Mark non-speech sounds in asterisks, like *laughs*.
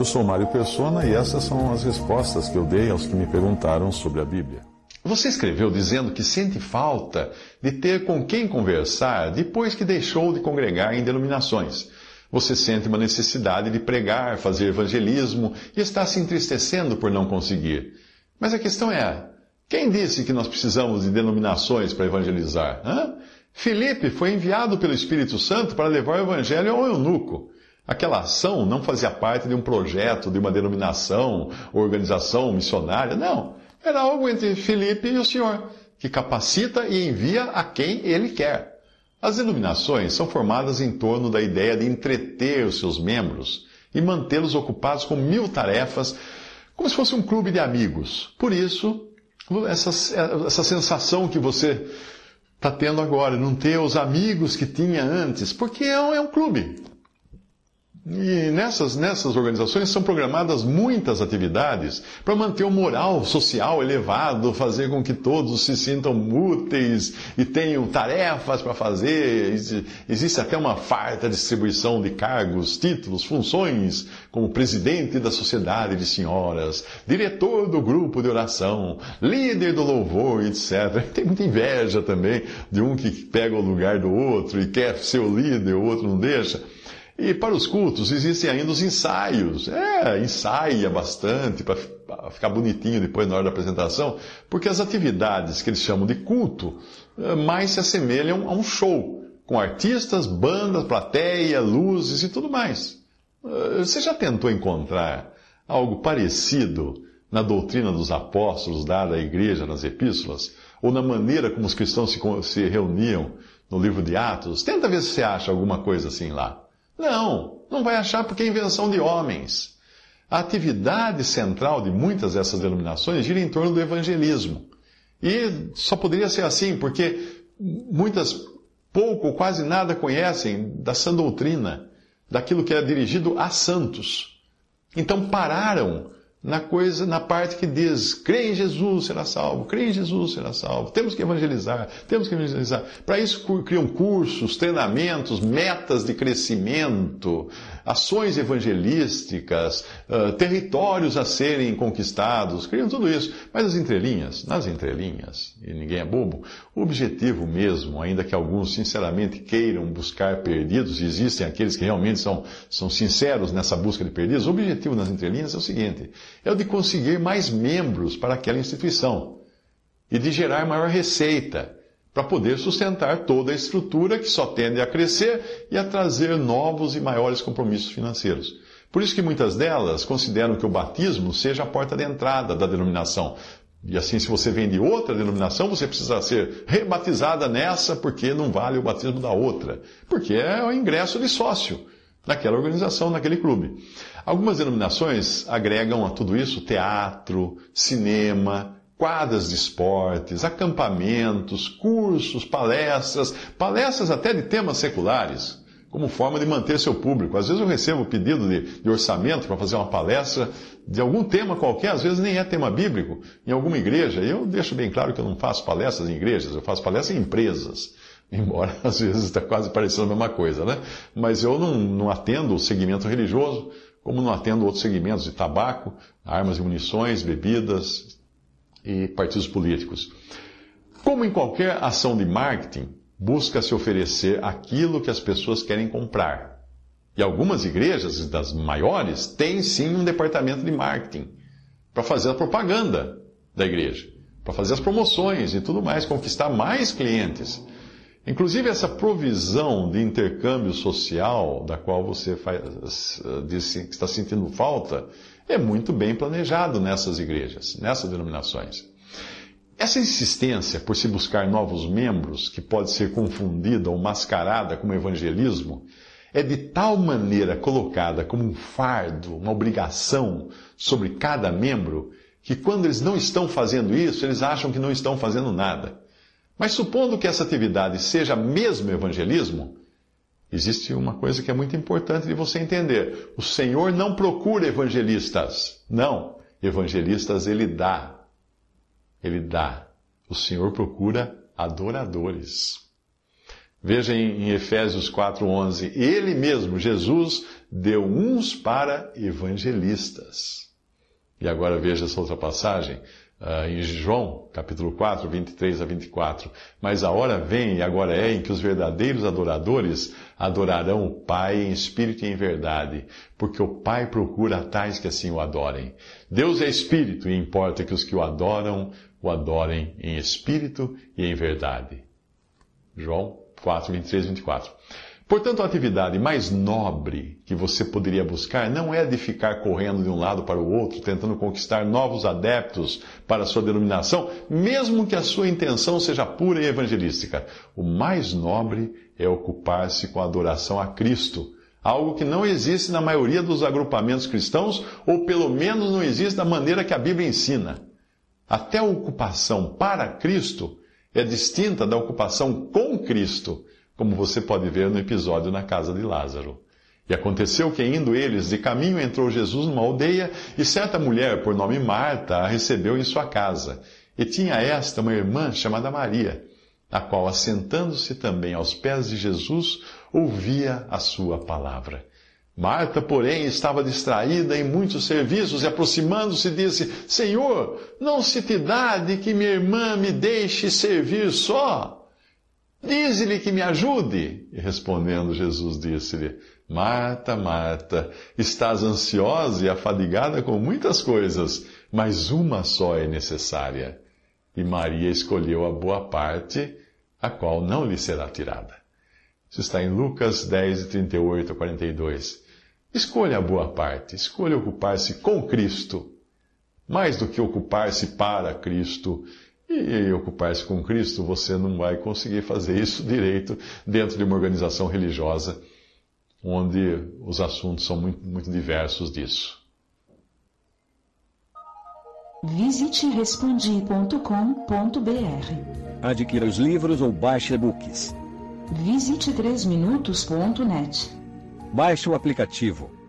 Eu sou Mário Persona e essas são as respostas que eu dei aos que me perguntaram sobre a Bíblia. Você escreveu dizendo que sente falta de ter com quem conversar depois que deixou de congregar em denominações. Você sente uma necessidade de pregar, fazer evangelismo e está se entristecendo por não conseguir. Mas a questão é: quem disse que nós precisamos de denominações para evangelizar? Hã? Filipe foi enviado pelo Espírito Santo para levar o evangelho ao eunuco. Aquela ação não fazia parte de um projeto, de uma denominação, organização missionária, não. Era algo entre Filipe e o Senhor, que capacita e envia a quem ele quer. As denominações são formadas em torno da ideia de entreter os seus membros e mantê-los ocupados com mil tarefas, como se fosse um clube de amigos. Por isso, essa, essa sensação que você está tendo agora, não ter os amigos que tinha antes, porque é um, é um clube. E nessas, nessas organizações são programadas muitas atividades para manter o moral social elevado, fazer com que todos se sintam úteis e tenham tarefas para fazer. Existe até uma farta distribuição de cargos, títulos, funções, como presidente da sociedade de senhoras, diretor do grupo de oração, líder do louvor, etc. Tem muita inveja também de um que pega o lugar do outro e quer ser o líder, o outro não deixa. E para os cultos existem ainda os ensaios. É, ensaia bastante para ficar bonitinho depois na hora da apresentação, porque as atividades que eles chamam de culto eh, mais se assemelham a um show, com artistas, bandas, plateia, luzes e tudo mais. Eh, você já tentou encontrar algo parecido na doutrina dos apóstolos dada à igreja nas epístolas? Ou na maneira como os cristãos se reuniam no livro de Atos? Tenta ver se você acha alguma coisa assim lá. Não, não vai achar porque é invenção de homens. A atividade central de muitas dessas denominações gira em torno do evangelismo. E só poderia ser assim porque muitas pouco ou quase nada conhecem da sã doutrina, daquilo que é dirigido a santos. Então pararam na coisa, na parte que diz, crê em Jesus, será salvo, crê em Jesus, será salvo. Temos que evangelizar, temos que evangelizar. Para isso criam cursos, treinamentos, metas de crescimento, ações evangelísticas, uh, territórios a serem conquistados, criam tudo isso. Mas as entrelinhas, nas entrelinhas, e ninguém é bobo, o objetivo mesmo, ainda que alguns sinceramente queiram buscar perdidos, e existem aqueles que realmente são, são sinceros nessa busca de perdidos, o objetivo nas entrelinhas é o seguinte, é o de conseguir mais membros para aquela instituição e de gerar maior receita para poder sustentar toda a estrutura que só tende a crescer e a trazer novos e maiores compromissos financeiros. Por isso que muitas delas consideram que o batismo seja a porta de entrada da denominação. E assim, se você vem de outra denominação, você precisa ser rebatizada nessa, porque não vale o batismo da outra. Porque é o ingresso de sócio naquela organização, naquele clube. Algumas denominações agregam a tudo isso teatro, cinema, quadras de esportes, acampamentos, cursos, palestras, palestras até de temas seculares, como forma de manter seu público. Às vezes eu recebo pedido de, de orçamento para fazer uma palestra de algum tema qualquer, às vezes nem é tema bíblico, em alguma igreja. Eu deixo bem claro que eu não faço palestras em igrejas, eu faço palestras em empresas. *laughs* Embora às vezes está quase parecendo a mesma coisa, né? Mas eu não, não atendo o segmento religioso, como não atendo outros segmentos de tabaco, armas e munições, bebidas e partidos políticos. Como em qualquer ação de marketing, busca-se oferecer aquilo que as pessoas querem comprar. E algumas igrejas, das maiores, têm sim um departamento de marketing para fazer a propaganda da igreja, para fazer as promoções e tudo mais, conquistar mais clientes. Inclusive, essa provisão de intercâmbio social, da qual você que está sentindo falta, é muito bem planejado nessas igrejas, nessas denominações. Essa insistência por se buscar novos membros, que pode ser confundida ou mascarada como evangelismo, é de tal maneira colocada como um fardo, uma obrigação sobre cada membro, que quando eles não estão fazendo isso, eles acham que não estão fazendo nada. Mas supondo que essa atividade seja mesmo evangelismo, existe uma coisa que é muito importante de você entender. O Senhor não procura evangelistas. Não. Evangelistas ele dá. Ele dá. O Senhor procura adoradores. Veja em, Efésios 4:11, ele mesmo, Jesus, deu uns para evangelistas. E agora veja essa outra passagem, uh, em João, capítulo 4, 23 a 24. Mas a hora vem, e agora é, em que os verdadeiros adoradores adorarão o Pai em espírito e em verdade, porque o Pai procura tais que assim o adorem. Deus é espírito, e importa que os que o adoram o adorem em espírito e em verdade. João 4, 23 e 24. Portanto, a atividade mais nobre que você poderia buscar não é de ficar correndo de um lado para o outro, tentando conquistar novos adeptos para a sua denominação, mesmo que a sua intenção seja pura e evangelística. O mais nobre é ocupar-se com a adoração a Cristo, algo que não existe na maioria dos agrupamentos cristãos, ou pelo menos não existe da maneira que a Bíblia ensina. Até a ocupação para Cristo é distinta da ocupação com Cristo, como você pode ver no episódio na casa de Lázaro. E aconteceu que, indo eles de caminho, entrou Jesus numa aldeia, e certa mulher, por nome Marta, a recebeu em sua casa. E tinha esta uma irmã chamada Maria, a qual, assentando-se também aos pés de Jesus, ouvia a sua palavra. Marta, porém, estava distraída em muitos serviços e, aproximando-se, disse: Senhor, não se te dá de que minha irmã me deixe servir só? Dize-lhe que me ajude. E respondendo, Jesus disse-lhe: Marta, Marta, estás ansiosa e afadigada com muitas coisas, mas uma só é necessária. E Maria escolheu a boa parte, a qual não lhe será tirada. Isso está em Lucas 10, 38 a 42. Escolha a boa parte, escolha ocupar-se com Cristo, mais do que ocupar-se para Cristo. E ocupar-se com Cristo, você não vai conseguir fazer isso direito dentro de uma organização religiosa, onde os assuntos são muito, muito diversos disso. Visite respondi.com.br. Adquira os livros ou baixe e-books Visite 3minutos.net. Baixe o aplicativo